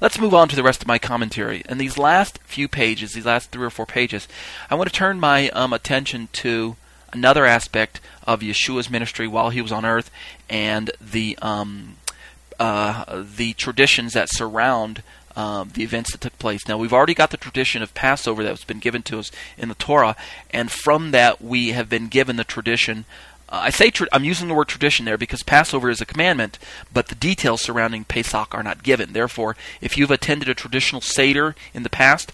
let's move on to the rest of my commentary. In these last few pages, these last three or four pages, I want to turn my um, attention to another aspect of Yeshua's ministry while he was on earth and the um, uh, the traditions that surround um, the events that took place. Now, we've already got the tradition of Passover that's been given to us in the Torah, and from that we have been given the tradition. Uh, I say tra- I'm using the word tradition there because Passover is a commandment, but the details surrounding Pesach are not given. Therefore, if you've attended a traditional Seder in the past,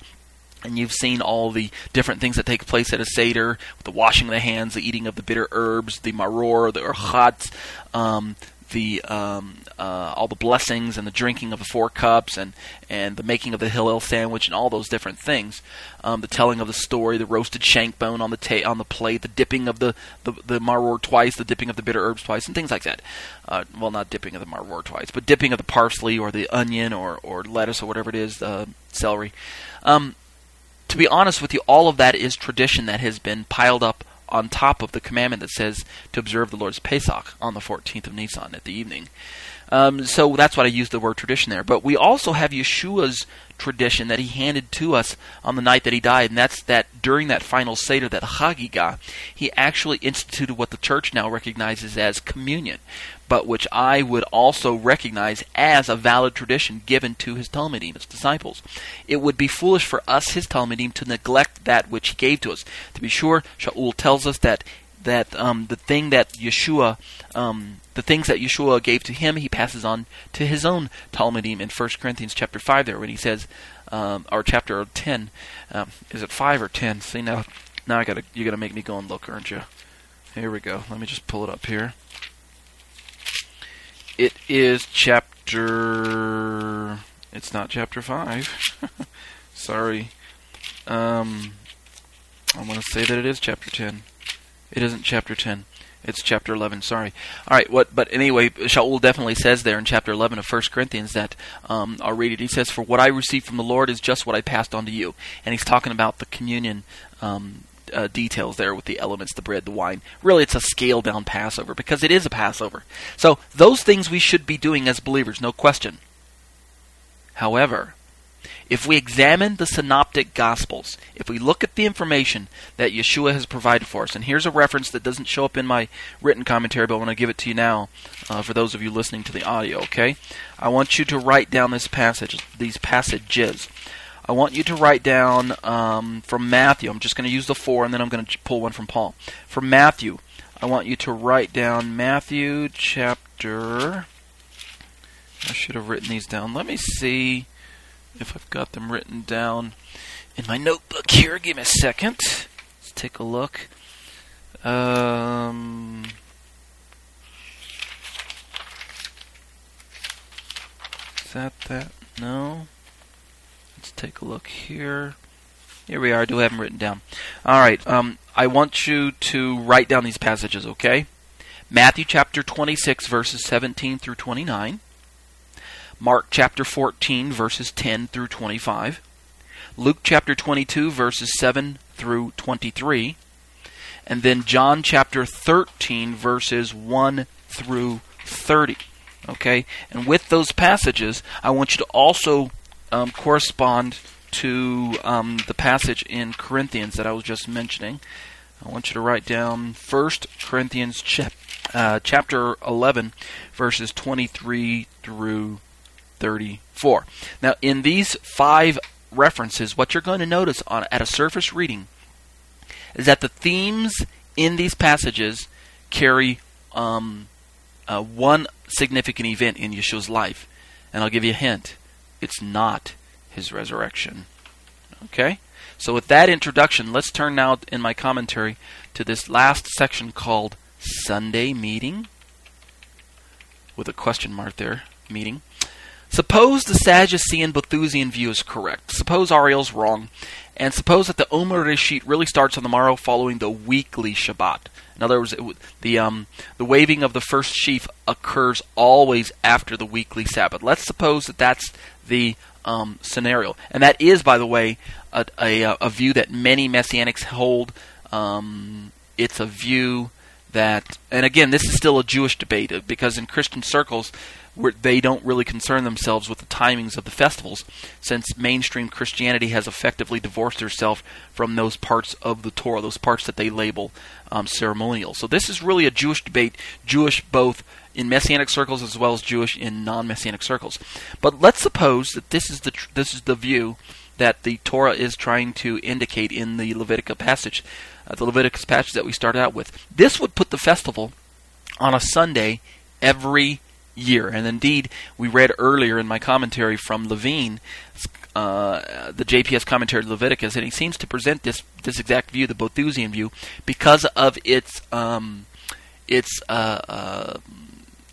and you've seen all the different things that take place at a seder, the washing of the hands, the eating of the bitter herbs, the maror, the urchatz, um, the um, uh, all the blessings and the drinking of the four cups and and the making of the hillel sandwich and all those different things, um, the telling of the story, the roasted shank bone on the ta- on the plate, the dipping of the, the the maror twice, the dipping of the bitter herbs twice, and things like that. Uh, well, not dipping of the maror twice, but dipping of the parsley or the onion or or lettuce or whatever it is, uh, celery. Um, to be honest with you, all of that is tradition that has been piled up on top of the commandment that says to observe the Lord's Pesach on the 14th of Nisan at the evening. Um, so that's why I use the word tradition there. But we also have Yeshua's tradition that he handed to us on the night that he died, and that's that during that final Seder, that Hagigah, he actually instituted what the church now recognizes as communion, but which I would also recognize as a valid tradition given to his Talmudim, his disciples. It would be foolish for us, his Talmudim, to neglect that which he gave to us. To be sure, Shaul tells us that that um, the thing that Yeshua, um, the things that Yeshua gave to him, he passes on to his own Talmudim in 1 Corinthians chapter 5 there when he says, um, or chapter 10, um, is it 5 or 10? See, now, now I gotta, you gotta make me go and look, aren't you? Here we go. Let me just pull it up here. It is chapter, it's not chapter 5. Sorry. Um, I want to say that it is chapter 10. It isn't chapter 10. It's chapter 11. Sorry. All right. What? But anyway, Shaul definitely says there in chapter 11 of 1 Corinthians that um, I'll read it. He says, "For what I received from the Lord is just what I passed on to you." And he's talking about the communion um, uh, details there with the elements, the bread, the wine. Really, it's a scaled down Passover because it is a Passover. So those things we should be doing as believers, no question. However, if we examine the synoptic gospels, if we look at the information that Yeshua has provided for us, and here's a reference that doesn't show up in my written commentary, but I want to give it to you now uh, for those of you listening to the audio, okay? I want you to write down this passage, these passages. I want you to write down um, from Matthew. I'm just going to use the four, and then I'm going to pull one from Paul. From Matthew, I want you to write down Matthew chapter. I should have written these down. Let me see if I've got them written down in my notebook here. Give me a second. Let's take a look. Um, is that that? No. Take a look here. Here we are. I do have them written down. All right. Um, I want you to write down these passages, okay? Matthew chapter 26, verses 17 through 29. Mark chapter 14, verses 10 through 25, Luke chapter 22, verses 7 through 23, and then John chapter 13, verses 1 through 30. Okay? And with those passages, I want you to also um, correspond to um, the passage in Corinthians that I was just mentioning. I want you to write down 1 Corinthians uh, chapter 11, verses 23 through 34. Now, in these five references, what you're going to notice on at a surface reading is that the themes in these passages carry um, uh, one significant event in Yeshua's life, and I'll give you a hint: it's not his resurrection. Okay. So, with that introduction, let's turn now in my commentary to this last section called Sunday Meeting, with a question mark there, meeting. Suppose the Sadducean, Boethusian view is correct. Suppose Ariel's wrong. And suppose that the Omer Reshit really starts on the morrow following the weekly Shabbat. In other words, the um, the waving of the first sheaf occurs always after the weekly Sabbath. Let's suppose that that's the um, scenario, and that is, by the way, a, a, a view that many messianics hold. Um, it's a view that, and again, this is still a Jewish debate uh, because in Christian circles, they don't really concern themselves with the timings of the festivals, since mainstream Christianity has effectively divorced herself from those parts of the Torah, those parts that they label um, ceremonial. So this is really a Jewish debate, Jewish both in messianic circles as well as Jewish in non-messianic circles. But let's suppose that this is the tr- this is the view that the Torah is trying to indicate in the Leviticus passage, the Leviticus passage that we started out with. This would put the festival on a Sunday every year. And indeed, we read earlier in my commentary from Levine, uh, the JPS commentary to Leviticus, and he seems to present this this exact view, the Boethusian view, because of its um, its uh, uh,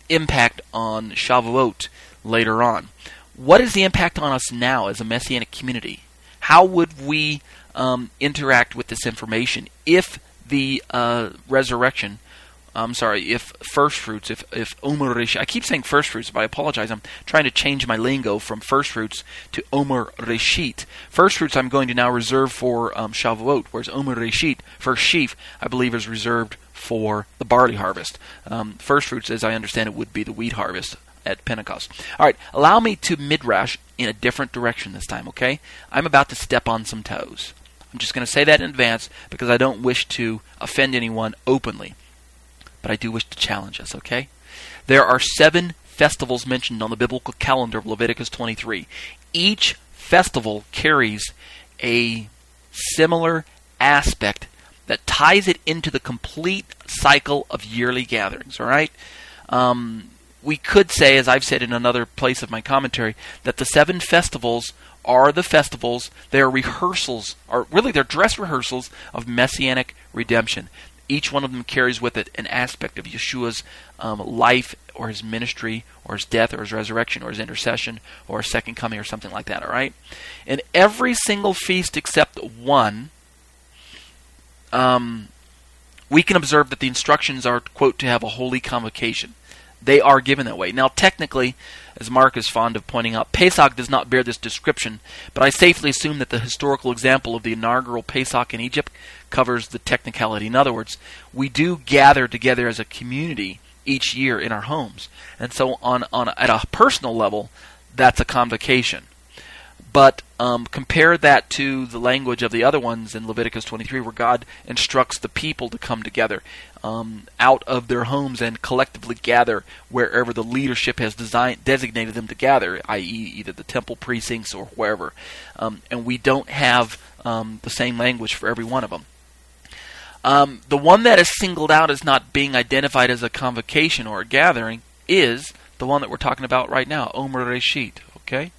impact on Shavuot later on. What is the impact on us now as a Messianic community? How would we um, interact with this information if the uh, resurrection I'm sorry, if first fruits, if if Omer Reshit, I keep saying first fruits, but I apologize. I'm trying to change my lingo from first fruits to Omer Reshit. First fruits I'm going to now reserve for um, Shavuot, whereas Omer Reshit, first sheaf, I believe is reserved for the barley harvest. Um, first fruits, as I understand it, would be the wheat harvest at Pentecost. All right, allow me to midrash in a different direction this time, okay? I'm about to step on some toes. I'm just going to say that in advance because I don't wish to offend anyone openly but I do wish to challenge us, okay? There are seven festivals mentioned on the biblical calendar of Leviticus 23. Each festival carries a similar aspect that ties it into the complete cycle of yearly gatherings, all right? Um, we could say, as I've said in another place of my commentary, that the seven festivals are the festivals. They are rehearsals, or really they're dress rehearsals of messianic redemption each one of them carries with it an aspect of Yeshua's um, life or his ministry or his death or his resurrection or his intercession or his second coming or something like that, all right? And every single feast except one, um, we can observe that the instructions are, quote, to have a holy convocation. They are given that way. Now, technically, as Mark is fond of pointing out, Pesach does not bear this description, but I safely assume that the historical example of the inaugural Pesach in Egypt covers the technicality. In other words, we do gather together as a community each year in our homes, and so on, on at a personal level, that's a convocation. But um, compare that to the language of the other ones in Leviticus 23, where God instructs the people to come together um, out of their homes and collectively gather wherever the leadership has designed, designated them to gather, i.e., either the temple precincts or wherever. Um, and we don't have um, the same language for every one of them. Um, the one that is singled out as not being identified as a convocation or a gathering is the one that we're talking about right now, Omer Reshit. Okay,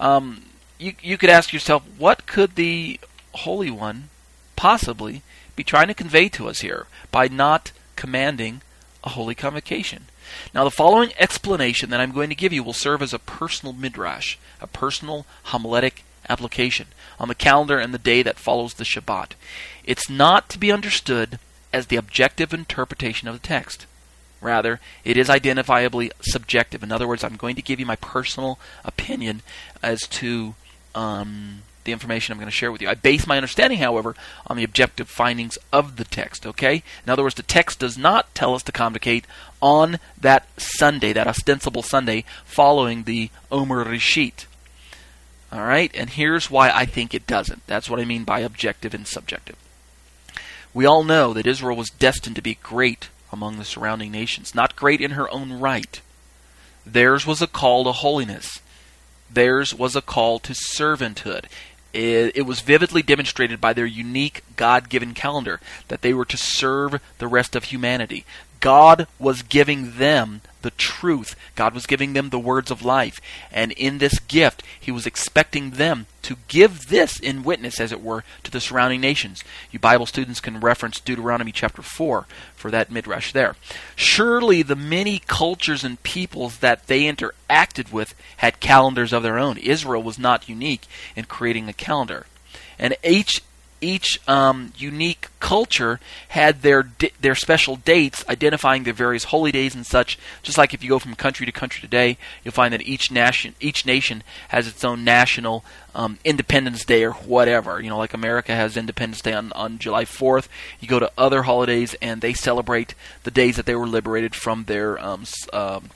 um, you you could ask yourself, what could the Holy One possibly be trying to convey to us here by not commanding a holy convocation? Now, the following explanation that I'm going to give you will serve as a personal midrash, a personal homiletic application on the calendar and the day that follows the Shabbat. It's not to be understood as the objective interpretation of the text. Rather, it is identifiably subjective. In other words, I'm going to give you my personal opinion as to um, the information I'm going to share with you. I base my understanding, however, on the objective findings of the text. Okay? In other words, the text does not tell us to convocate on that Sunday, that ostensible Sunday following the Omer Reshit. All right? And here's why I think it doesn't. That's what I mean by objective and subjective. We all know that Israel was destined to be great among the surrounding nations, not great in her own right. Theirs was a call to holiness. Theirs was a call to servanthood. It, it was vividly demonstrated by their unique God given calendar that they were to serve the rest of humanity. God was giving them the truth. God was giving them the words of life. And in this gift, He was expecting them to give this in witness, as it were, to the surrounding nations. You Bible students can reference Deuteronomy chapter 4 for that midrash there. Surely the many cultures and peoples that they interacted with had calendars of their own. Israel was not unique in creating a calendar. And each each um, unique culture had their di- their special dates identifying their various holy days and such. Just like if you go from country to country today, you'll find that each nation each nation has its own national um, Independence Day or whatever. You know, like America has Independence Day on, on July 4th. You go to other holidays and they celebrate the days that they were liberated from their um, um,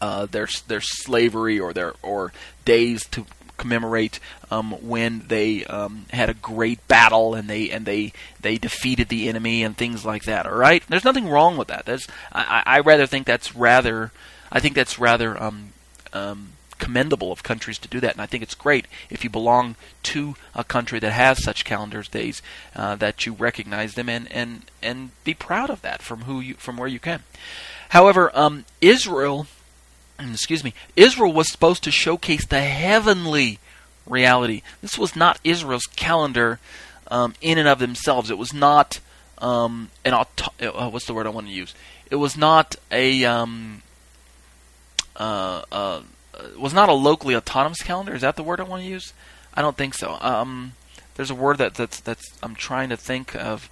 uh, their their slavery or their or days to commemorate um, when they um, had a great battle and they and they they defeated the enemy and things like that. All right, there's nothing wrong with that. There's, I, I rather think that's rather I think that's rather um, um, commendable of countries to do that, and I think it's great if you belong to a country that has such calendars days uh, that you recognize them and and and be proud of that from who you from where you can. However, um, Israel excuse me, Israel was supposed to showcase the heavenly reality. This was not Israel's calendar um, in and of themselves. It was not um, an auto- uh, what's the word I want to use? It was not a um, uh, uh, was not a locally autonomous calendar. Is that the word I want to use? I don't think so. Um, there's a word that that's that's I'm trying to think of.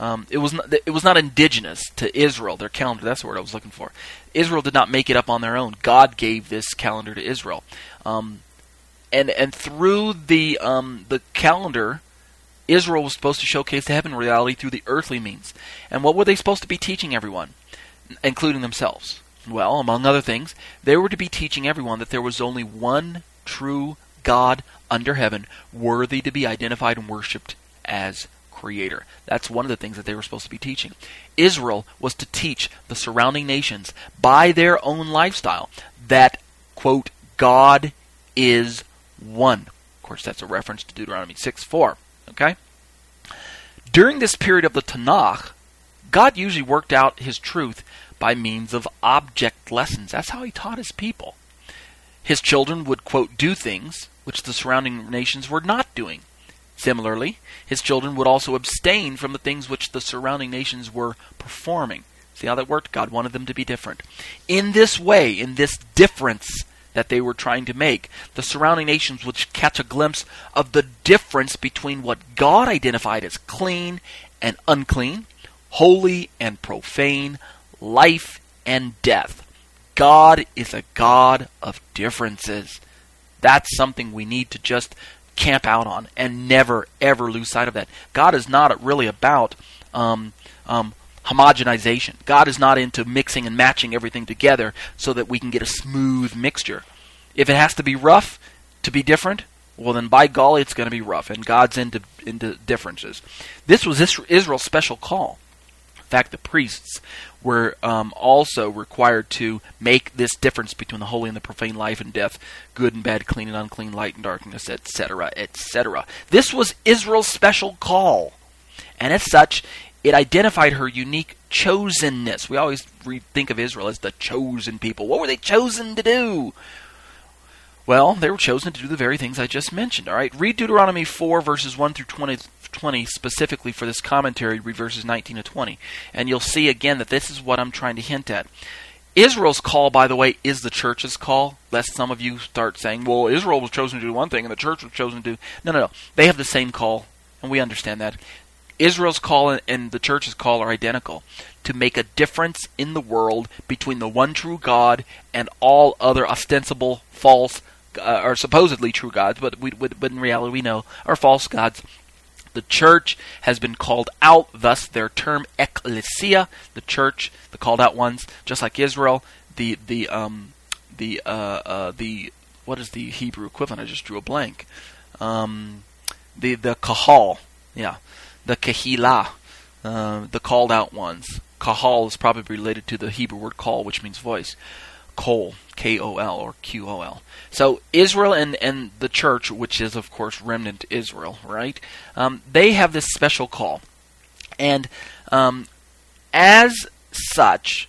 Um, it was not, it was not indigenous to Israel. Their calendar. That's the word I was looking for. Israel did not make it up on their own. God gave this calendar to Israel, um, and and through the um, the calendar, Israel was supposed to showcase the heaven reality through the earthly means. And what were they supposed to be teaching everyone, including themselves? Well, among other things, they were to be teaching everyone that there was only one true God under heaven, worthy to be identified and worshipped as creator. That's one of the things that they were supposed to be teaching. Israel was to teach the surrounding nations by their own lifestyle that, quote, God is one. Of course, that's a reference to Deuteronomy 6 4. Okay? During this period of the Tanakh, God usually worked out his truth by means of object lessons. That's how he taught his people. His children would, quote, do things which the surrounding nations were not doing. Similarly, his children would also abstain from the things which the surrounding nations were performing. See how that worked? God wanted them to be different. In this way, in this difference that they were trying to make, the surrounding nations would catch a glimpse of the difference between what God identified as clean and unclean, holy and profane, life and death. God is a God of differences. That's something we need to just camp out on and never ever lose sight of that. God is not really about um, um, homogenization. God is not into mixing and matching everything together so that we can get a smooth mixture. If it has to be rough to be different, well then by golly it's going to be rough, and God's into into differences. This was Israel's special call. In fact, the priests were um, also required to make this difference between the holy and the profane, life and death, good and bad, clean and unclean, light and darkness, etc., etc. This was Israel's special call, and as such, it identified her unique chosenness. We always re- think of Israel as the chosen people. What were they chosen to do? Well, they were chosen to do the very things I just mentioned. All right, read Deuteronomy 4 verses 1 through 20, 20 specifically for this commentary, read verses 19 to 20, and you'll see again that this is what I'm trying to hint at. Israel's call, by the way, is the church's call. Lest some of you start saying, "Well, Israel was chosen to do one thing, and the church was chosen to do." No, no, no. They have the same call, and we understand that. Israel's call and the church's call are identical to make a difference in the world between the one true God and all other ostensible false uh, or supposedly true gods, but we, but in reality we know are false gods. The church has been called out, thus their term ecclesia, the church, the called out ones, just like Israel. The the um the uh, uh the what is the Hebrew equivalent? I just drew a blank. Um, the the kahal, yeah, the kahila, uh, the called out ones. Kahal is probably related to the Hebrew word call, which means voice. Kol, K O L or Q O L. So Israel and, and the church, which is of course remnant Israel, right? Um, they have this special call, and um, as such,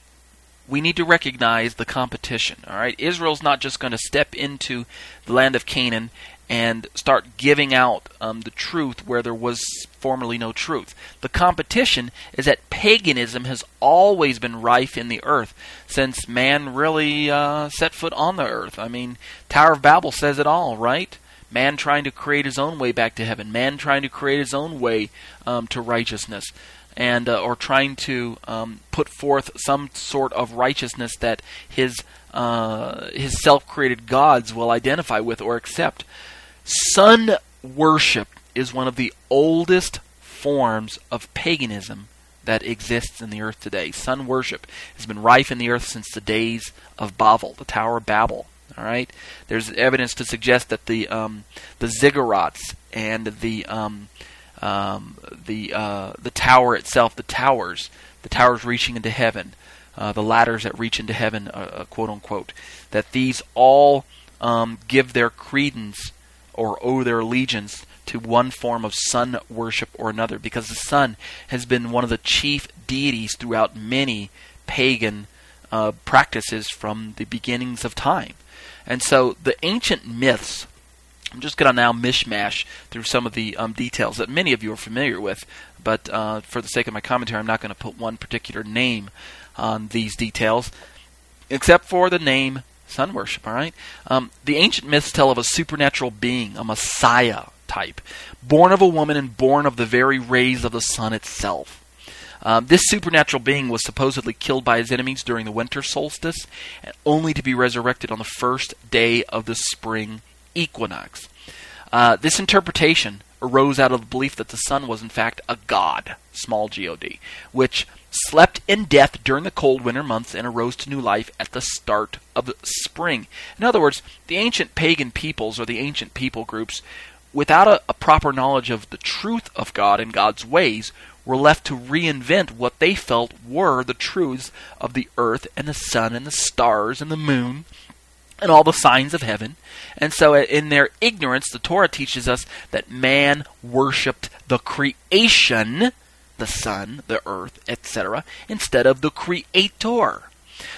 we need to recognize the competition. All right, Israel's not just going to step into the land of Canaan and start giving out um, the truth where there was formerly no truth. The competition is that paganism has always been rife in the earth since man really uh, set foot on the earth. I mean, Tower of Babel says it all, right? man trying to create his own way back to heaven, man trying to create his own way um, to righteousness, and uh, or trying to um, put forth some sort of righteousness that his uh, his self-created gods will identify with or accept. Sun worship is one of the oldest forms of paganism that exists in the earth today. Sun worship has been rife in the earth since the days of Babel, the Tower of Babel. All right, there's evidence to suggest that the um, the ziggurats and the um, um, the uh, the tower itself, the towers, the towers reaching into heaven, uh, the ladders that reach into heaven, uh, uh quote unquote, that these all um, give their credence or owe their allegiance to one form of sun worship or another, because the sun has been one of the chief deities throughout many pagan uh, practices from the beginnings of time. And so the ancient myths, I'm just going to now mishmash through some of the um, details that many of you are familiar with, but uh, for the sake of my commentary, I'm not going to put one particular name on these details, except for the name sun worship. All right. Um, the ancient myths tell of a supernatural being, a Messiah type, born of a woman and born of the very rays of the sun itself. Um, this supernatural being was supposedly killed by his enemies during the winter solstice, and only to be resurrected on the first day of the spring equinox. Uh, this interpretation arose out of the belief that the sun was in fact a god, small god, which slept in death during the cold winter months and arose to new life at the start of spring. In other words, the ancient pagan peoples or the ancient people groups, without a, a proper knowledge of the truth of God and God's ways, were left to reinvent what they felt were the truths of the earth and the sun and the stars and the moon and all the signs of heaven. And so, in their ignorance, the Torah teaches us that man worshipped the creation, the sun, the earth, etc., instead of the creator.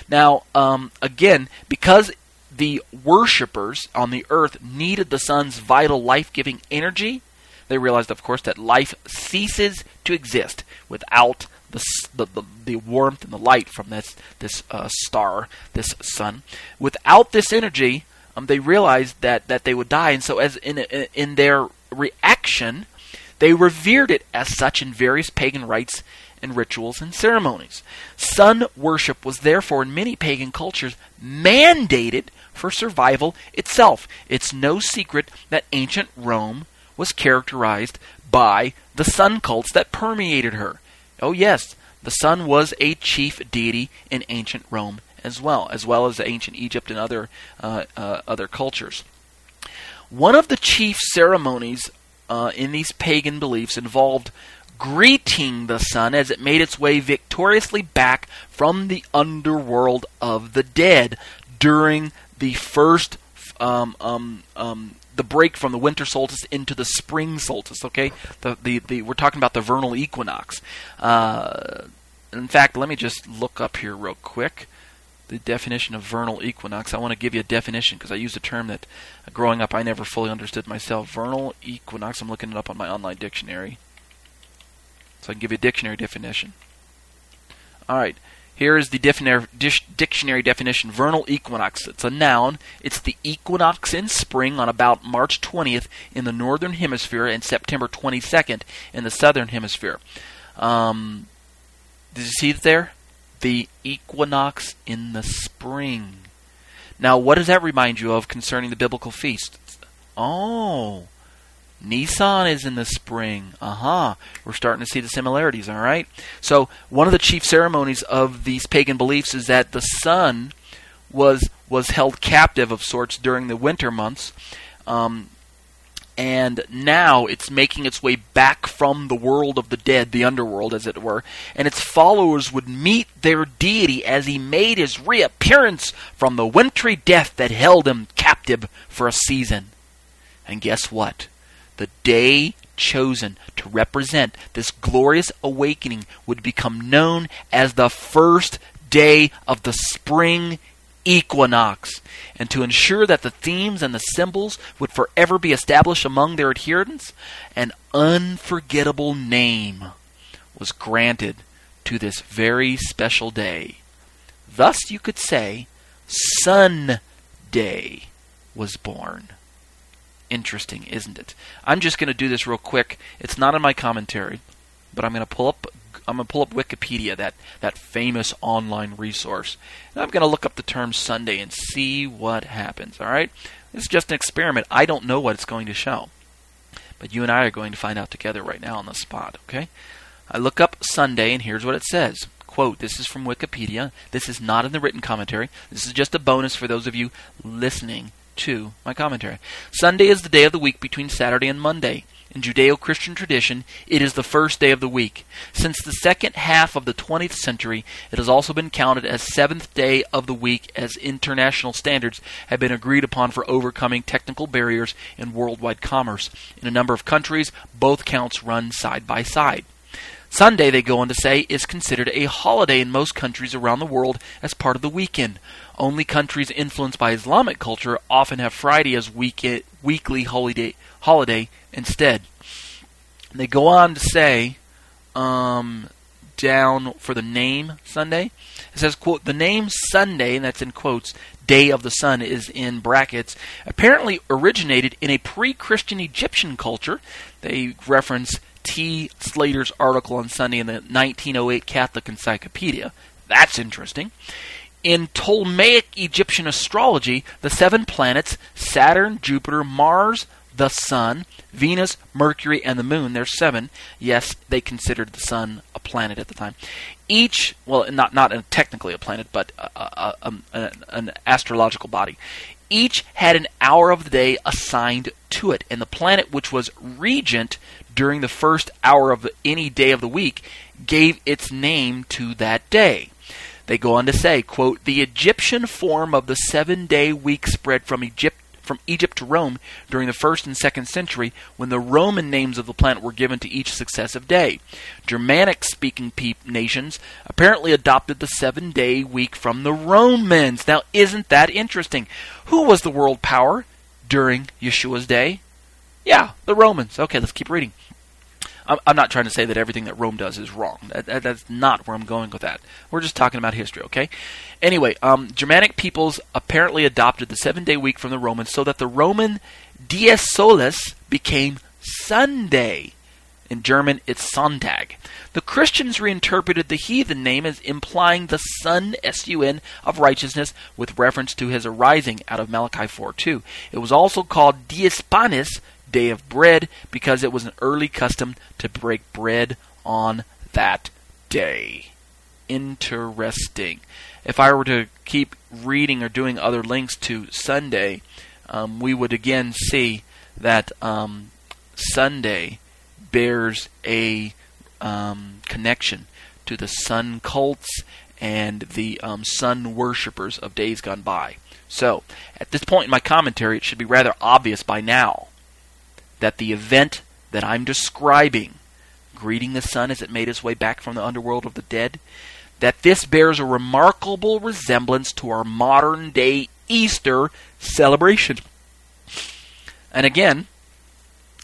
Now, um, again, because the worshippers on the earth needed the sun's vital life giving energy, they realized, of course, that life ceases to exist without the, the, the, warmth and the light from this, this uh, star, this sun. Without this energy, um, they realized that, that they would die, and so as in, in their reaction, they revered it as such in various pagan rites and rituals and ceremonies. Sun worship was therefore in many pagan cultures mandated for survival itself. It's no secret that ancient Rome was characterized by the sun cults that permeated her. Oh, yes, the sun was a chief deity in ancient Rome as well, as well as ancient Egypt and other uh, uh, other cultures. One of the chief ceremonies uh, in these pagan beliefs involved greeting the sun as it made its way victoriously back from the underworld of the dead during the first um, um, um, the break from the winter solstice into the spring solstice. Okay, the the, the we're talking about the vernal equinox. Uh, in fact, let me just look up here real quick the definition of vernal equinox. I want to give you a definition because I use a term that growing up I never fully understood myself. Vernal equinox. I'm looking it up on my online dictionary, so I can give you a dictionary definition. All right. Here is the dictionary definition vernal equinox. It's a noun. It's the equinox in spring on about March 20th in the northern hemisphere and September 22nd in the southern hemisphere. Um, did you see it there? The equinox in the spring. Now, what does that remind you of concerning the biblical feast? Oh, Nisan is in the spring. Uh huh. We're starting to see the similarities, all right? So, one of the chief ceremonies of these pagan beliefs is that the sun was was held captive of sorts during the winter months. Um, and now it's making its way back from the world of the dead, the underworld, as it were, and its followers would meet their deity as he made his reappearance from the wintry death that held him captive for a season. And guess what? the day chosen to represent this glorious awakening would become known as the first day of the spring equinox. And to ensure that the themes and the symbols would forever be established among their adherents, an unforgettable name was granted to this very special day. Thus, you could say, Sun Day was born. interesting, isn't it? I'm just going to do this real quick. It's not in my commentary, but I'm going to pull up I'm to pull up Wikipedia, that that famous online resource. And I'm to look up the term Sunday and see what happens, all right? This is just an experiment. I don't know what it's going to show. But you and I are going to find out together right now on the spot, okay? I look up Sunday and here's what it says. Quote, this is from Wikipedia. This is not in the written commentary. This is just a bonus for those of you listening to my commentary. Sunday is the day of the week between Saturday and Monday. In Judeo Christian tradition, it is the first day of the week. Since the second half of the 20th century, it has also been counted as seventh day of the week as international standards have been agreed upon for overcoming technical barriers in worldwide commerce. In a number of countries, both counts run side by side. Sunday, they go on to say, is considered a holiday in most countries around the world as part of the weekend. Only countries influenced by Islamic culture often have Friday as week- weekly holiday, holiday instead. They go on to say, um, down for the name Sunday, it says, quote, the name Sunday, and that's in quotes, Day of the Sun is in brackets, apparently originated in a pre Christian Egyptian culture. They reference T. Slater's article on Sunday in the 1908 Catholic Encyclopedia. That's interesting. In Ptolemaic Egyptian astrology, the seven planets Saturn, Jupiter, Mars, the Sun, Venus, Mercury, and the Moon. There's seven. Yes, they considered the Sun a planet at the time. Each, well, not not a, technically a planet, but a, a, um, an astrological body. Each had an hour of the day assigned to it, and the planet which was regent during the first hour of any day of the week gave its name to that day. They go on to say, quote, the Egyptian form of the seven day week spread from Egypt from Egypt to Rome during the first and second century when the Roman names of the planet were given to each successive day. Germanic speaking pe- nations apparently adopted the seven day week from the Romans. Now, isn't that interesting? Who was the world power during Yeshua's day? Yeah, the Romans. Okay, let's keep reading. I'm not trying to say that everything that Rome does is wrong. That, that, that's not where I'm going with that. We're just talking about history, okay? Anyway, um, Germanic peoples apparently adopted the seven day week from the Romans so that the Roman Dies Solis became Sunday. In German, it's Sonntag. The Christians reinterpreted the heathen name as implying the sun, S-U-N, of righteousness with reference to his arising out of Malachi 4.2. It was also called Dies Panis, day of bread because it was an early custom to break bread on that day. Interesting. If I were to keep reading or doing other links to Sunday, um, we would again see that um, Sunday bears a um, connection to the sun cults and the um, sun worshippers of days gone by. So, at this point in my commentary, it should be rather obvious by now that the event that I'm describing, greeting the sun as it made its way back from the underworld of the dead, that this bears a remarkable resemblance to our modern day Easter celebration. And again,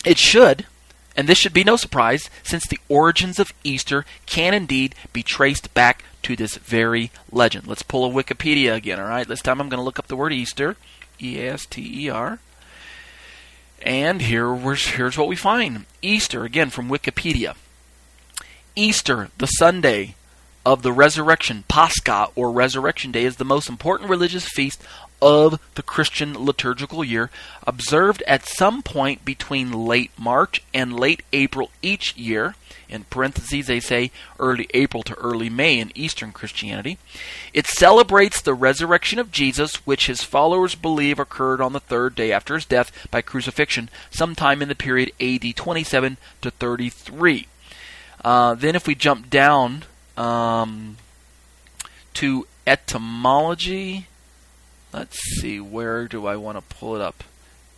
it should, and this should be no surprise, since the origins of Easter can indeed be traced back to this very legend. Let's pull a Wikipedia again, all right? This time I'm going to look up the word Easter. E A S T E R. And here, here's what we find Easter, again from Wikipedia. Easter, the Sunday of the resurrection, Pascha, or Resurrection Day, is the most important religious feast of the Christian liturgical year, observed at some point between late March and late April each year. In parentheses, they say early April to early May in Eastern Christianity. It celebrates the resurrection of Jesus, which his followers believe occurred on the third day after his death by crucifixion, sometime in the period AD 27 to 33. Uh, then, if we jump down um, to etymology, let's see, where do I want to pull it up?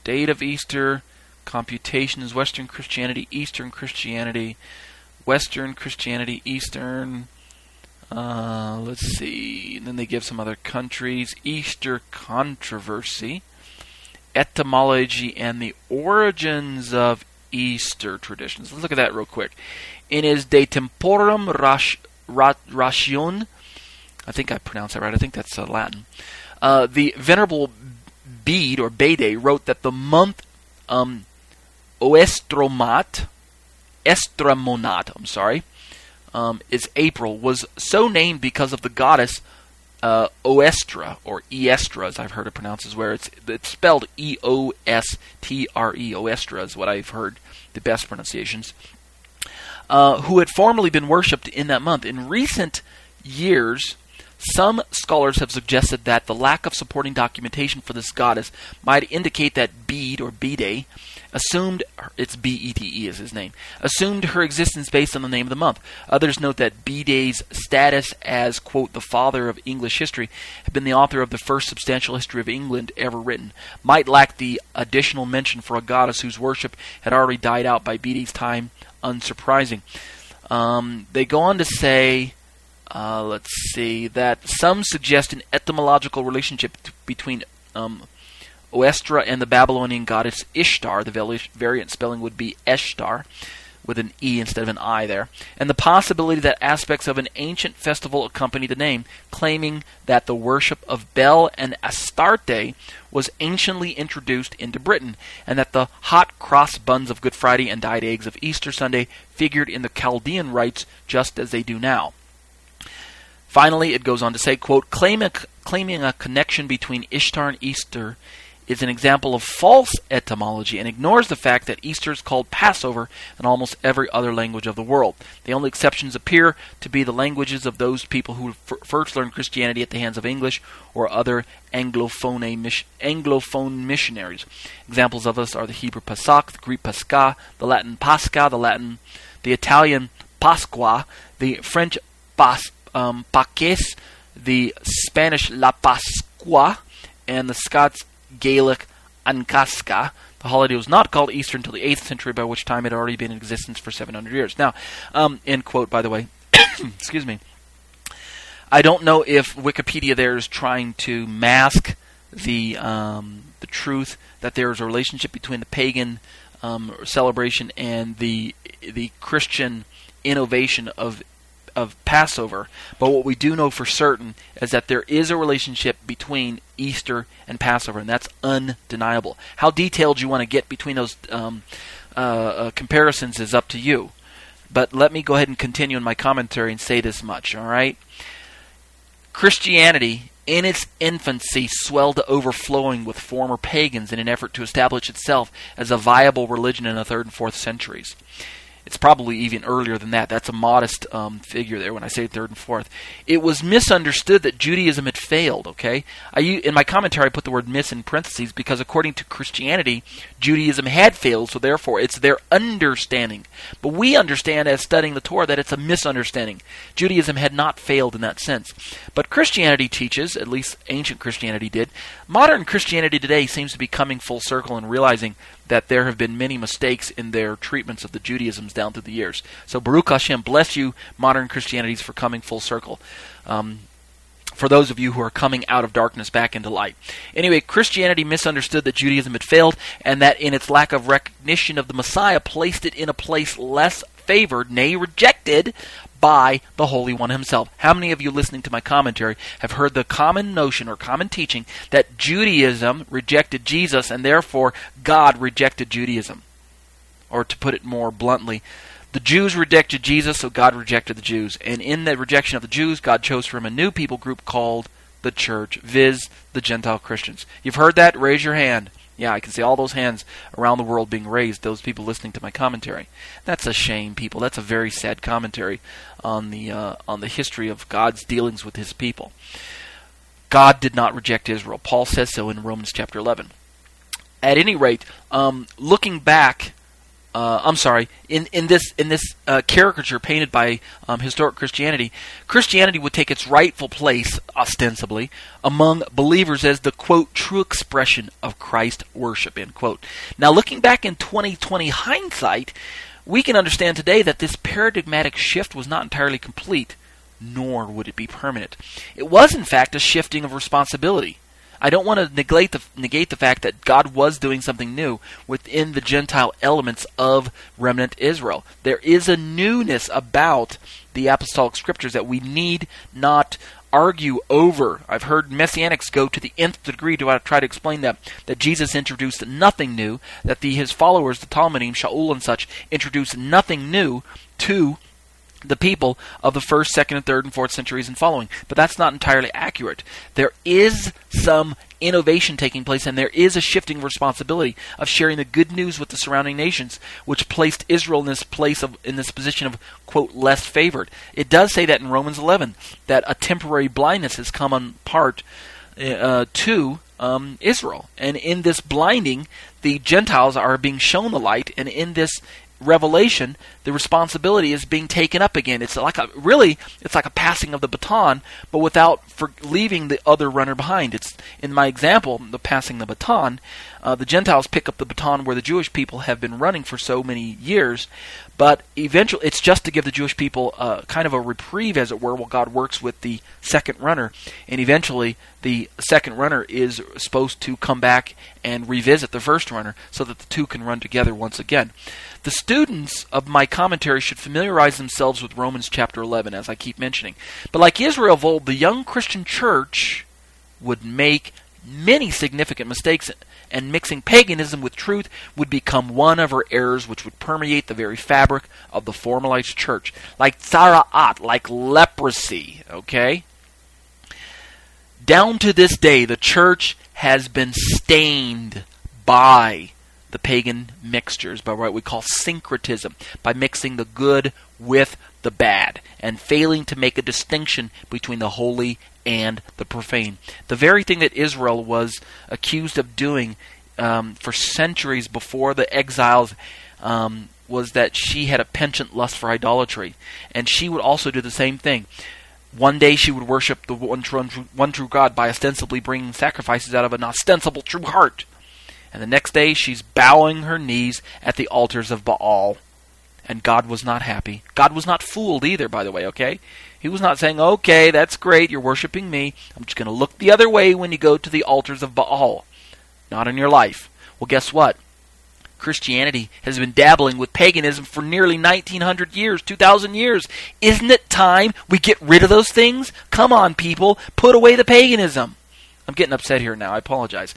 Date of Easter, computations, Western Christianity, Eastern Christianity. Western Christianity, Eastern. Uh, let's see. And then they give some other countries. Easter controversy, etymology, and the origins of Easter traditions. Let's look at that real quick. In his De Temporum Ratione, I think I pronounced that right. I think that's uh, Latin. Uh, the Venerable Bede or Bede wrote that the month um, Oestromat, Estramonat, I'm sorry, um, is April, was so named because of the goddess uh, Oestra, or Eestra, as I've heard it pronounced, is where it's, it's spelled E O S T R E. Oestra is what I've heard the best pronunciations. Uh, who had formerly been worshipped in that month. In recent years, some scholars have suggested that the lack of supporting documentation for this goddess might indicate that Bede or Bede assumed it's B E D E is his name assumed her existence based on the name of the month. Others note that Bede's status as quote the father of English history had been the author of the first substantial history of England ever written might lack the additional mention for a goddess whose worship had already died out by Bede's time unsurprising. Um, they go on to say uh, let's see that some suggest an etymological relationship t- between um, Oestra and the Babylonian goddess Ishtar. The variant spelling would be Eshtar, with an E instead of an I there, and the possibility that aspects of an ancient festival accompany the name, claiming that the worship of Bel and Astarte was anciently introduced into Britain, and that the hot cross buns of Good Friday and dyed eggs of Easter Sunday figured in the Chaldean rites just as they do now. Finally, it goes on to say, quote, claiming, claiming a connection between Ishtar and Easter is an example of false etymology and ignores the fact that Easter is called Passover in almost every other language of the world. The only exceptions appear to be the languages of those people who f- first learned Christianity at the hands of English or other Anglophone, mis- Anglophone missionaries. Examples of this are the Hebrew Pesach, the Greek Pascha, the Latin Pascha, the Latin, the Italian Pasqua, the French Pas um, Paques, the Spanish La Pascua, and the Scots Gaelic Ancasca. The holiday was not called Easter until the 8th century, by which time it had already been in existence for 700 years. Now, um, end quote, by the way. Excuse me. I don't know if Wikipedia there is trying to mask the um, the truth that there is a relationship between the pagan um, celebration and the the Christian innovation of of Passover, but what we do know for certain is that there is a relationship between Easter and Passover, and that's undeniable. How detailed you want to get between those um, uh, uh, comparisons is up to you. But let me go ahead and continue in my commentary and say this much, all right? Christianity, in its infancy, swelled to overflowing with former pagans in an effort to establish itself as a viable religion in the 3rd and 4th centuries. It's probably even earlier than that. That's a modest um, figure there when I say third and fourth. It was misunderstood that Judaism had failed. Okay, I, in my commentary I put the word "miss" in parentheses because according to Christianity, Judaism had failed, so therefore it's their understanding. But we understand as studying the Torah that it's a misunderstanding. Judaism had not failed in that sense. But Christianity teaches, at least ancient Christianity did. Modern Christianity today seems to be coming full circle and realizing that there have been many mistakes in their treatments of the Judaisms down through the years. So Baruch Hashem, bless you, modern Christianities, for coming full circle. Um, for those of you who are coming out of darkness back into light. Anyway, Christianity misunderstood that Judaism had failed, and that in its lack of recognition of the Messiah, placed it in a place less favored, nay, rejected by the Holy One Himself. How many of you listening to my commentary have heard the common notion or common teaching that Judaism rejected Jesus and therefore God rejected Judaism? Or to put it more bluntly, the Jews rejected Jesus, so God rejected the Jews. And in the rejection of the Jews, God chose for him a new people group called the church, viz., the Gentile Christians. You've heard that? Raise your hand. Yeah, I can see all those hands around the world being raised, those people listening to my commentary. That's a shame, people. That's a very sad commentary on the uh, on the history of God's dealings with his people. God did not reject Israel. Paul says so in Romans chapter 11. At any rate, um, looking back uh, I'm sorry, in, in this in this uh, caricature painted by um, historic Christianity, Christianity would take its rightful place, ostensibly, among believers as the quote true expression of Christ worship. End quote. Now, looking back in 2020 hindsight, we can understand today that this paradigmatic shift was not entirely complete, nor would it be permanent. It was, in fact, a shifting of responsibility. I don't want to negate the, negate the fact that God was doing something new within the Gentile elements of remnant Israel. There is a newness about the apostolic scriptures that we need not argue over. I've heard messianics go to the nth degree to try to explain that that Jesus introduced nothing new, that the his followers, the Talmudim, Shaul and such, introduced nothing new to the people of the first, second, and third, and fourth centuries and following. But that's not entirely accurate. There is some innovation taking place, and there is a shifting responsibility of sharing the good news with the surrounding nations, which placed Israel in this place of in this position of quote less favored. It does say that in Romans 11 that a temporary blindness has come on part uh, to um, Israel, and in this blinding, the Gentiles are being shown the light, and in this revelation, the responsibility is being taken up again. It's like a really, it's like a passing of the baton, but without for leaving the other runner behind. It's in my example, the passing the baton. Uh, the Gentiles pick up the baton where the Jewish people have been running for so many years, but eventually, it's just to give the Jewish people uh, kind of a reprieve, as it were, while God works with the second runner. And eventually, the second runner is supposed to come back and revisit the first runner so that the two can run together once again. The students of my commentary should familiarize themselves with Romans chapter 11, as I keep mentioning. But like Israel of old, the young Christian church would make many significant mistakes and mixing paganism with truth would become one of her errors which would permeate the very fabric of the formalized church. Like tzara'at, like leprosy, okay? Down to this day, the church has been stained by the pagan mixtures, by what we call syncretism, by mixing the good with the bad, and failing to make a distinction between the holy and the profane. The very thing that Israel was accused of doing um, for centuries before the exiles um, was that she had a penchant lust for idolatry. And she would also do the same thing. One day she would worship the one true, one true God by ostensibly bringing sacrifices out of an ostensible true heart. And the next day she's bowing her knees at the altars of Baal. And God was not happy. God was not fooled either, by the way, okay? He was not saying, okay, that's great, you're worshiping me. I'm just going to look the other way when you go to the altars of Baal. Not in your life. Well, guess what? Christianity has been dabbling with paganism for nearly 1900 years, 2000 years. Isn't it time we get rid of those things? Come on, people, put away the paganism. I'm getting upset here now. I apologize.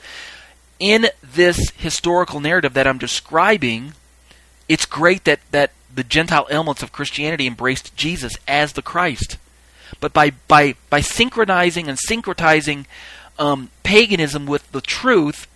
In this historical narrative that I'm describing, it's great that, that the Gentile elements of Christianity embraced Jesus as the Christ. But by, by, by synchronizing and syncretizing um, paganism with the truth,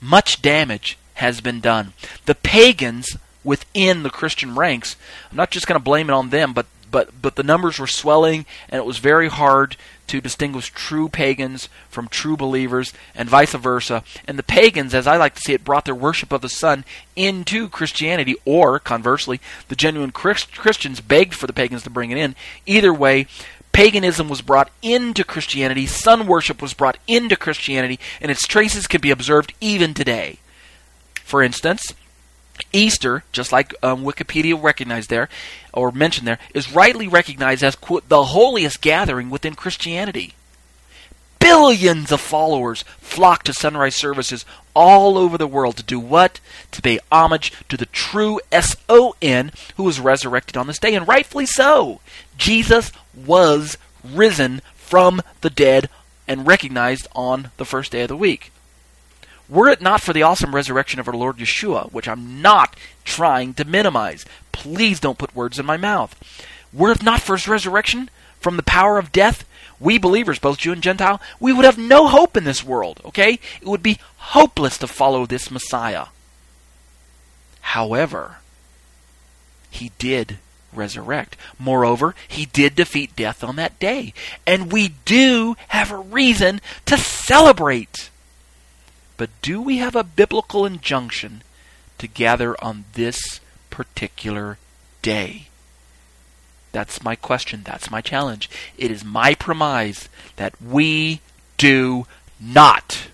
much damage has been done. The pagans within the Christian ranks, I'm not just going to blame it on them, but but but the numbers were swelling and it was very hard to distinguish true pagans from true believers and vice versa. And the pagans, as I like to see it, brought their worship of the sun into Christianity, or conversely, the genuine Christ- Christians begged for the pagans to bring it in. Either way, paganism was brought into Christianity, sun worship was brought into Christianity, and its traces can be observed even today. For instance, Easter, just like um, Wikipedia recognized there or mentioned there, is rightly recognized as quote, the holiest gathering within Christianity. Billions of followers flock to sunrise services all over the world to do what? To pay homage to the true S O N who was resurrected on this day, and rightfully so. Jesus was risen from the dead and recognized on the first day of the week. Were it not for the awesome resurrection of our Lord Yeshua, which I'm not trying to minimize, please don't put words in my mouth. Were it not for his resurrection from the power of death, we believers, both Jew and Gentile, we would have no hope in this world, okay? It would be hopeless to follow this Messiah. However, he did resurrect. Moreover, he did defeat death on that day. And we do have a reason to celebrate. But do we have a biblical injunction to gather on this particular day? That's my question. That's my challenge. It is my premise that we do not.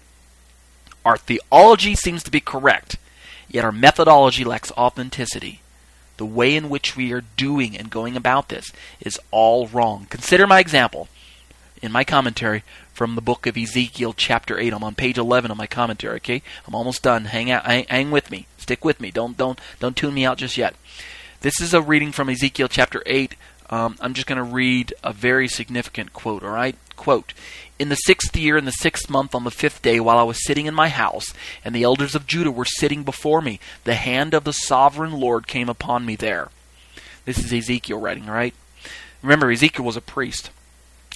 Our theology seems to be correct, yet our methodology lacks authenticity. The way in which we are doing and going about this is all wrong. Consider my example in my commentary from the book of Ezekiel, chapter 8. I'm on page 11 of my commentary, okay? I'm almost done. Hang out, hang, hang with me. Stick with me. Don't, don't, don't tune me out just yet. This is a reading from Ezekiel chapter 8. Um, I'm just going to read a very significant quote, all right? Quote, in the sixth year, in the sixth month, on the fifth day, while I was sitting in my house, and the elders of Judah were sitting before me, the hand of the sovereign Lord came upon me there. This is Ezekiel writing, right? Remember, Ezekiel was a priest.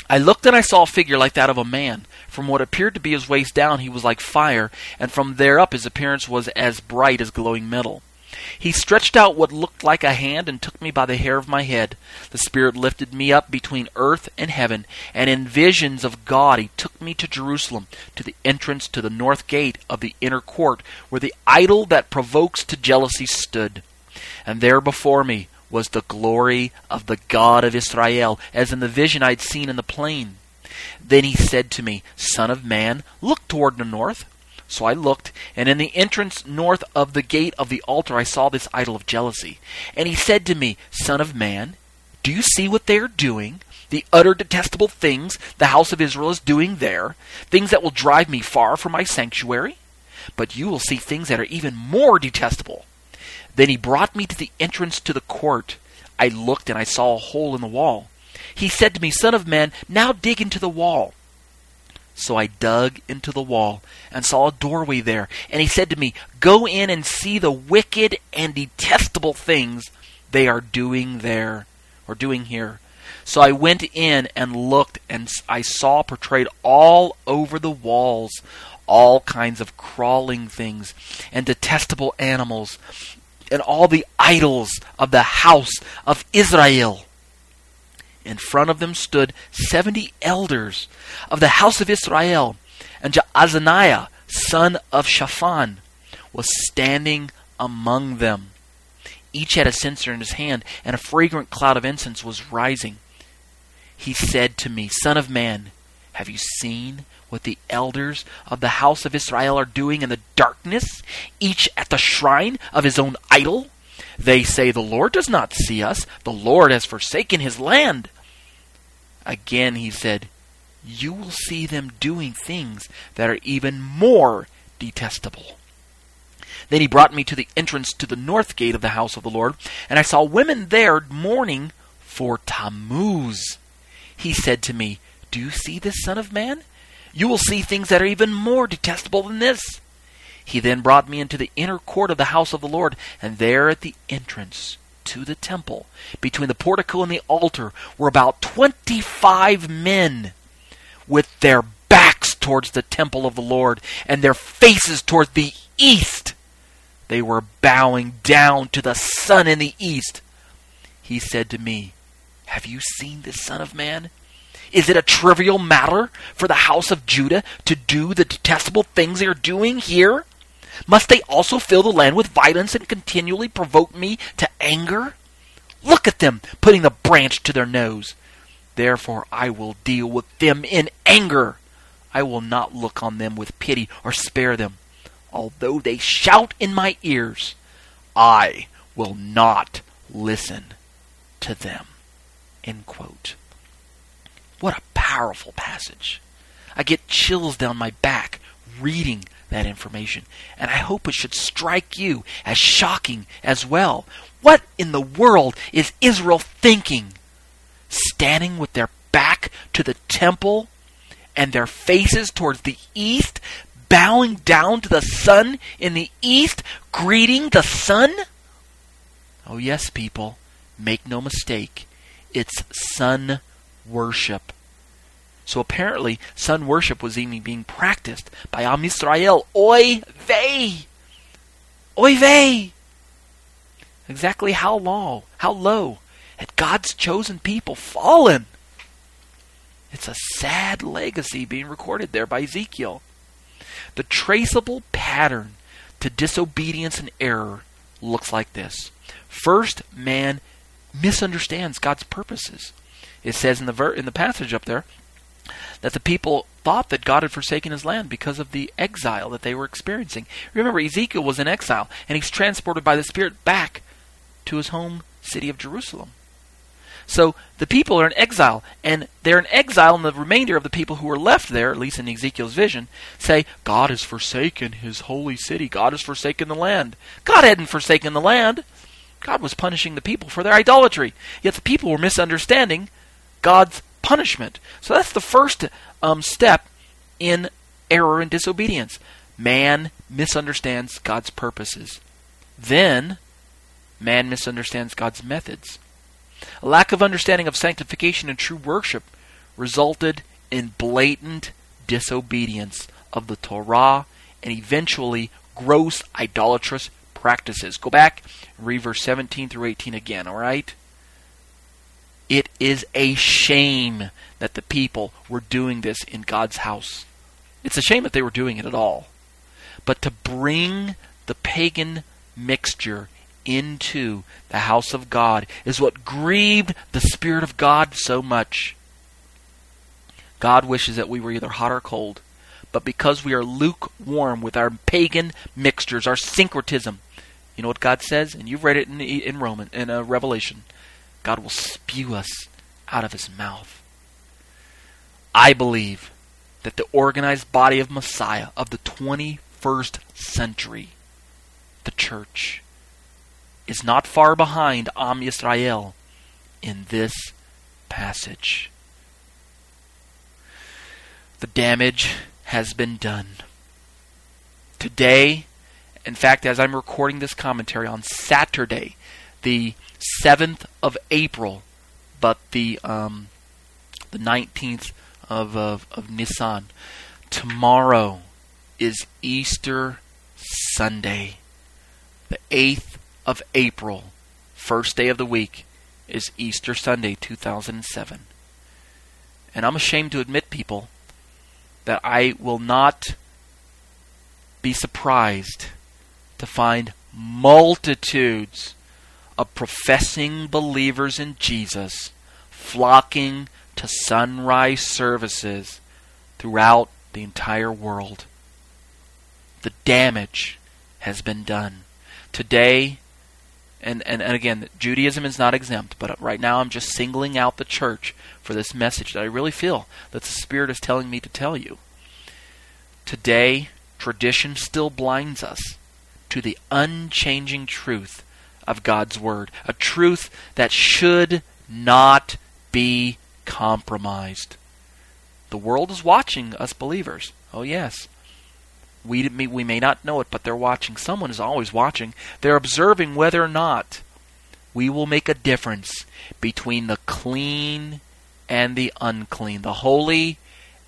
I looked and I saw a figure like that of a man. From what appeared to be his waist down, he was like fire, and from there up, his appearance was as bright as glowing metal. He stretched out what looked like a hand and took me by the hair of my head. The Spirit lifted me up between earth and heaven, and in visions of God he took me to Jerusalem, to the entrance to the north gate of the inner court, where the idol that provokes to jealousy stood. And there before me was the glory of the God of Israel, as in the vision I had seen in the plain. Then he said to me, Son of man, look toward the north. So I looked, and in the entrance north of the gate of the altar I saw this idol of jealousy. And he said to me, Son of man, do you see what they are doing? The utter detestable things the house of Israel is doing there, things that will drive me far from my sanctuary? But you will see things that are even more detestable. Then he brought me to the entrance to the court. I looked and I saw a hole in the wall. He said to me, Son of man, now dig into the wall. So I dug into the wall and saw a doorway there. And he said to me, Go in and see the wicked and detestable things they are doing there, or doing here. So I went in and looked, and I saw portrayed all over the walls all kinds of crawling things and detestable animals and all the idols of the house of Israel. In front of them stood seventy elders of the house of Israel, and Jaazaniah, son of Shaphan, was standing among them. Each had a censer in his hand, and a fragrant cloud of incense was rising. He said to me, Son of man, have you seen what the elders of the house of Israel are doing in the darkness, each at the shrine of his own idol? They say, The Lord does not see us. The Lord has forsaken his land. Again he said, You will see them doing things that are even more detestable. Then he brought me to the entrance to the north gate of the house of the Lord, and I saw women there mourning for Tammuz. He said to me, Do you see this, Son of Man? You will see things that are even more detestable than this. He then brought me into the inner court of the house of the Lord, and there at the entrance to the temple, between the portico and the altar, were about twenty five men with their backs towards the temple of the Lord and their faces towards the east. They were bowing down to the sun in the east. He said to me, Have you seen this Son of Man? Is it a trivial matter for the house of Judah to do the detestable things they are doing here? Must they also fill the land with violence and continually provoke me to anger? Look at them, putting the branch to their nose. Therefore I will deal with them in anger. I will not look on them with pity or spare them. Although they shout in my ears, I will not listen to them. End quote. What a powerful passage. I get chills down my back reading that information, and I hope it should strike you as shocking as well. What in the world is Israel thinking? Standing with their back to the temple and their faces towards the east, bowing down to the sun in the east, greeting the sun? Oh, yes, people, make no mistake, it's sun worship. So apparently, sun worship was even being practiced by Am Yisrael. Oy vey! Oy vey! Exactly how low, how low had God's chosen people fallen? It's a sad legacy being recorded there by Ezekiel. The traceable pattern to disobedience and error looks like this. First, man misunderstands God's purposes. It says in the ver- in the passage up there that the people thought that God had forsaken his land because of the exile that they were experiencing. Remember, Ezekiel was in exile, and he's transported by the Spirit back to his home city of Jerusalem. So the people are in exile, and they're in exile, and the remainder of the people who are left there, at least in Ezekiel's vision, say, God has forsaken his holy city. God has forsaken the land. God hadn't forsaken the land. God was punishing the people for their idolatry. Yet the people were misunderstanding God's punishment. So that's the first um, step in error and disobedience. Man misunderstands God's purposes. Then, man misunderstands God's methods. A lack of understanding of sanctification and true worship resulted in blatant disobedience of the Torah and eventually gross idolatrous practices. Go back read verse 17 through 18 again, all right? It is a shame that the people were doing this in God's house. It's a shame that they were doing it at all. But to bring the pagan mixture into the house of God is what grieved the Spirit of God so much. God wishes that we were either hot or cold. But because we are lukewarm with our pagan mixtures, our syncretism, you know what God says? And you've read it in, in Roman, in uh, Revelation. God will spew us out of his mouth. I believe that the organized body of Messiah of the 21st century, the church, is not far behind Am Yisrael in this passage. The damage has been done. Today, in fact, as I'm recording this commentary on Saturday, the 7th of April, but the um, the 19th of, of, of Nisan, tomorrow is Easter Sunday. The 8th of April, first day of the week, is Easter Sunday 2007. And I'm ashamed to admit, people, that I will not be surprised to find multitudes of professing believers in Jesus flocking to sunrise services throughout the entire world. The damage has been done. Today, and, and, and again, Judaism is not exempt, but right now I'm just singling out the church for this message that I really feel that the Spirit is telling me to tell you. Today, tradition still blinds us to the unchanging truth of God's Word, a truth that should not be compromised. The world is watching us believers. Oh, yes. We, we may not know it, but they're watching. Someone is always watching. They're observing whether or not we will make a difference between the clean and the unclean, the holy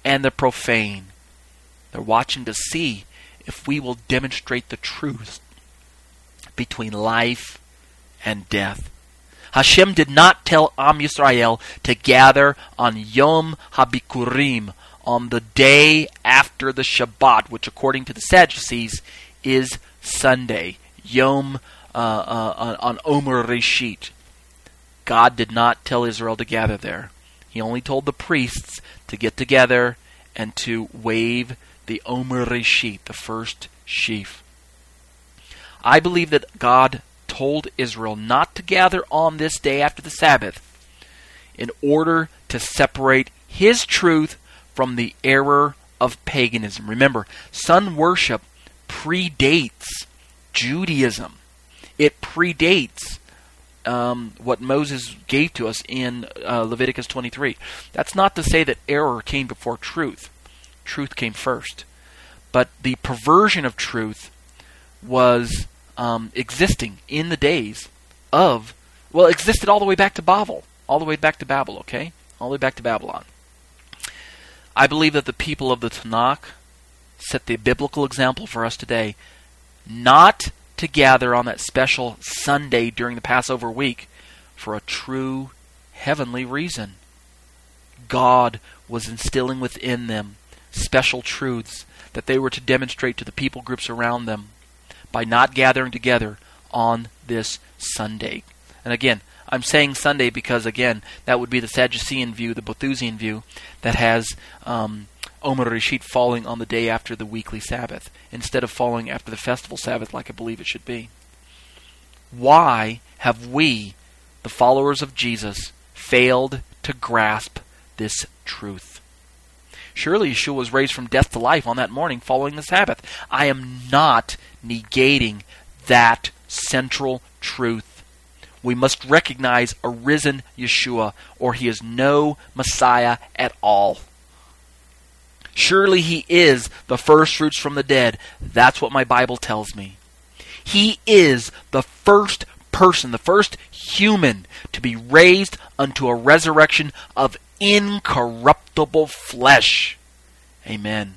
and the profane. They're watching to see if we will demonstrate the truth between life and death. Hashem did not tell Am Yisrael to gather on Yom HaBikurim, on the day after the Shabbat, which according to the Sadducees is Sunday, Yom uh, uh, on Omer Reshit. God did not tell Israel to gather there. He only told the priests to get together and to wave the Omer Reshit, the first sheaf. I believe that God told Israel not to gather on this day after the Sabbath in order to separate his truth from the error of paganism. Remember, sun worship predates Judaism. It predates um, what Moses gave to us in uh, Leviticus 23. That's not to say that error came before truth. Truth came first. But the perversion of truth was um, existing in the days of, well, existed all the way back to Babel. All the way back to Babel, okay? All the way back to Babylon. I believe that the people of the Tanakh set the biblical example for us today not to gather on that special Sunday during the Passover week for a true heavenly reason. God was instilling within them special truths that they were to demonstrate to the people groups around them by not gathering together on this Sunday. And again, I'm saying Sunday because, again, that would be the Sadducean view, the Boethusian view, that has um, Omer Reshit falling on the day after the weekly Sabbath, instead of falling after the festival Sabbath like I believe it should be. Why have we, the followers of Jesus, failed to grasp this truth? Surely Yeshua was raised from death to life on that morning following the Sabbath. I am not negating that central truth we must recognize a risen Yeshua, or he is no Messiah at all. Surely he is the first fruits from the dead. That's what my Bible tells me. He is the first person, the first human to be raised unto a resurrection of incorruptible flesh. Amen.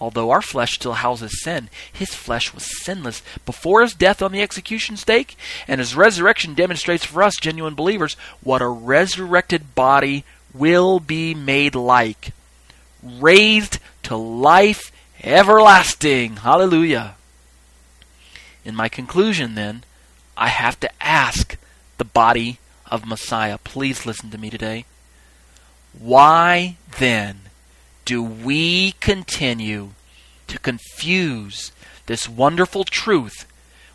Although our flesh still houses sin, his flesh was sinless before his death on the execution stake, and his resurrection demonstrates for us, genuine believers, what a resurrected body will be made like. Raised to life everlasting. Hallelujah. In my conclusion, then, I have to ask the body of Messiah. Please listen to me today. Why then do we continue to confuse this wonderful truth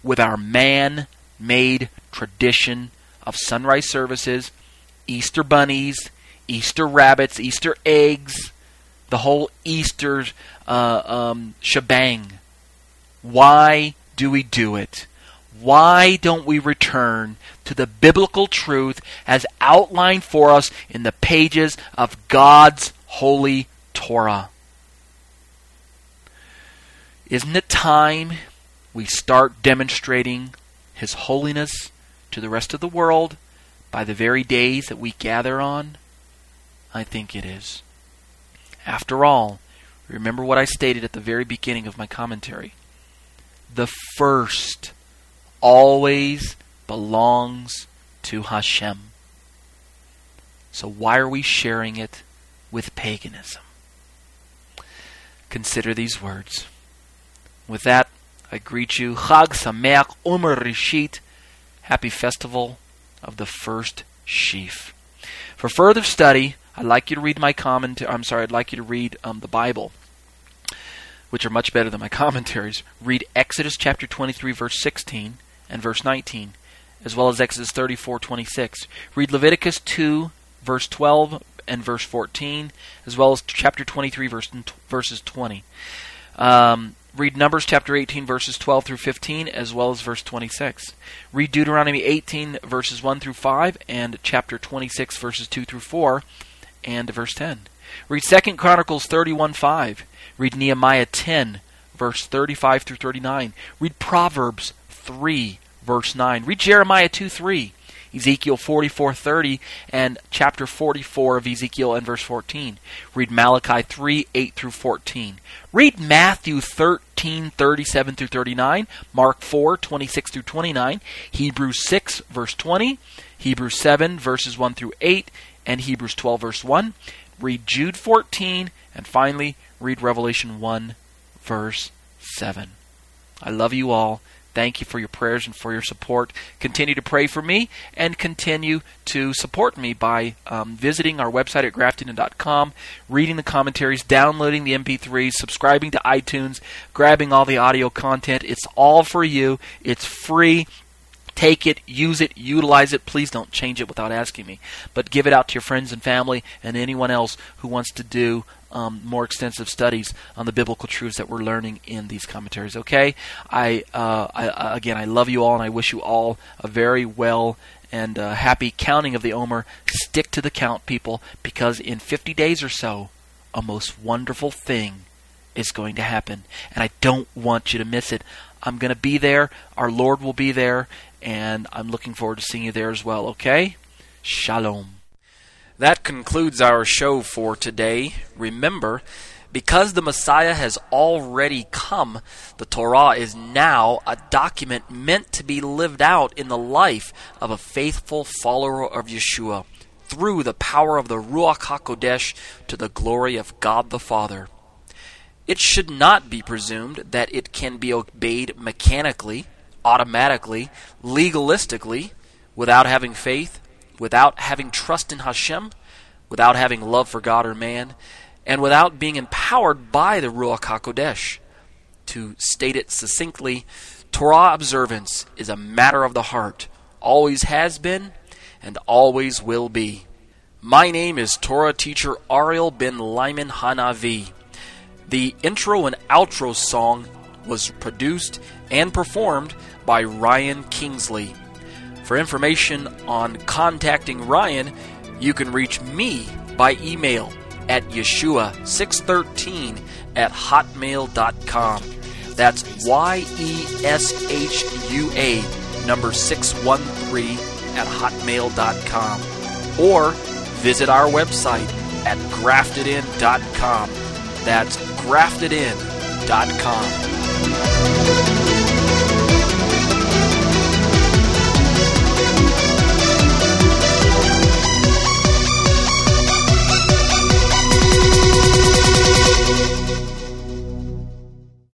with our man made tradition of sunrise services, Easter bunnies, Easter rabbits, Easter eggs, the whole Easter uh, um, shebang? Why do we do it? Why don't we return to the biblical truth as outlined for us in the pages of God's holy Torah? Isn't it time we start demonstrating His holiness to the rest of the world by the very days that we gather on? I think it is. After all, remember what I stated at the very beginning of my commentary. The first always belongs to Hashem. So why are we sharing it with paganism? Consider these words. With that, I greet you. Chag Sameach Omer Reshit. Happy festival of the first sheaf. For further study, I'd like you to read my commentary. I'm sorry, I'd like you to read um, the Bible which are much better than my commentaries, read Exodus chapter 23 verse 16 and verse 19, as well as Exodus 34:26. Read Leviticus 2 verse 12 and verse 14, as well as chapter 23 verse, verses 20. Um, read Numbers chapter 18 verses 12 through 15 as well as verse 26. Read Deuteronomy 18 verses 1 through 5 and chapter 26 verses 2 through 4 and verse 10. Read 2 Chronicles 31 5. Read Nehemiah 10 verse 35 through 39. Read Proverbs 3 verse 9. Read Jeremiah 2 3. Ezekiel 44:30 and chapter 44 of Ezekiel and verse 14. Read Malachi 3 8 through 14. Read Matthew 13 37 through 39, Mark 4 26 through 29, Hebrews 6 verse 20, Hebrews 7 verses 1 through 8, and Hebrews 12 verse 1. Read Jude 14, and finally read Revelation 1 verse 7. I love you all. Thank you for your prayers and for your support. Continue to pray for me and continue to support me by um, visiting our website at graftedin.com, reading the commentaries, downloading the MP3s, subscribing to iTunes, grabbing all the audio content. It's all for you. It's free. Take it, use it, utilize it. Please don't change it without asking me. But give it out to your friends and family and anyone else who wants to do um, more extensive studies on the biblical truths that we're learning in these commentaries. Okay, I, uh, I again, I love you all, and I wish you all a very well and uh, happy counting of the Omer. Stick to the count, people, because in 50 days or so, a most wonderful thing is going to happen, and I don't want you to miss it. I'm going to be there. Our Lord will be there, and I'm looking forward to seeing you there as well. Okay, Shalom. That concludes our show for today. Remember, because the Messiah has already come, the Torah is now a document meant to be lived out in the life of a faithful follower of Yeshua through the power of the Ruach HaKodesh to the glory of God the Father. It should not be presumed that it can be obeyed mechanically, automatically, legalistically, without having faith without having trust in Hashem, without having love for God or man, and without being empowered by the Ruach HaKodesh. To state it succinctly, Torah observance is a matter of the heart, always has been, and always will be. My name is Torah teacher Ariel ben Lyman Hanavi. The intro and outro song was produced and performed by Ryan Kingsley. For information on contacting Ryan, you can reach me by email at yeshua613 at hotmail.com. That's Y E S H U A number 613 at hotmail.com. Or visit our website at graftedin.com. That's graftedin.com.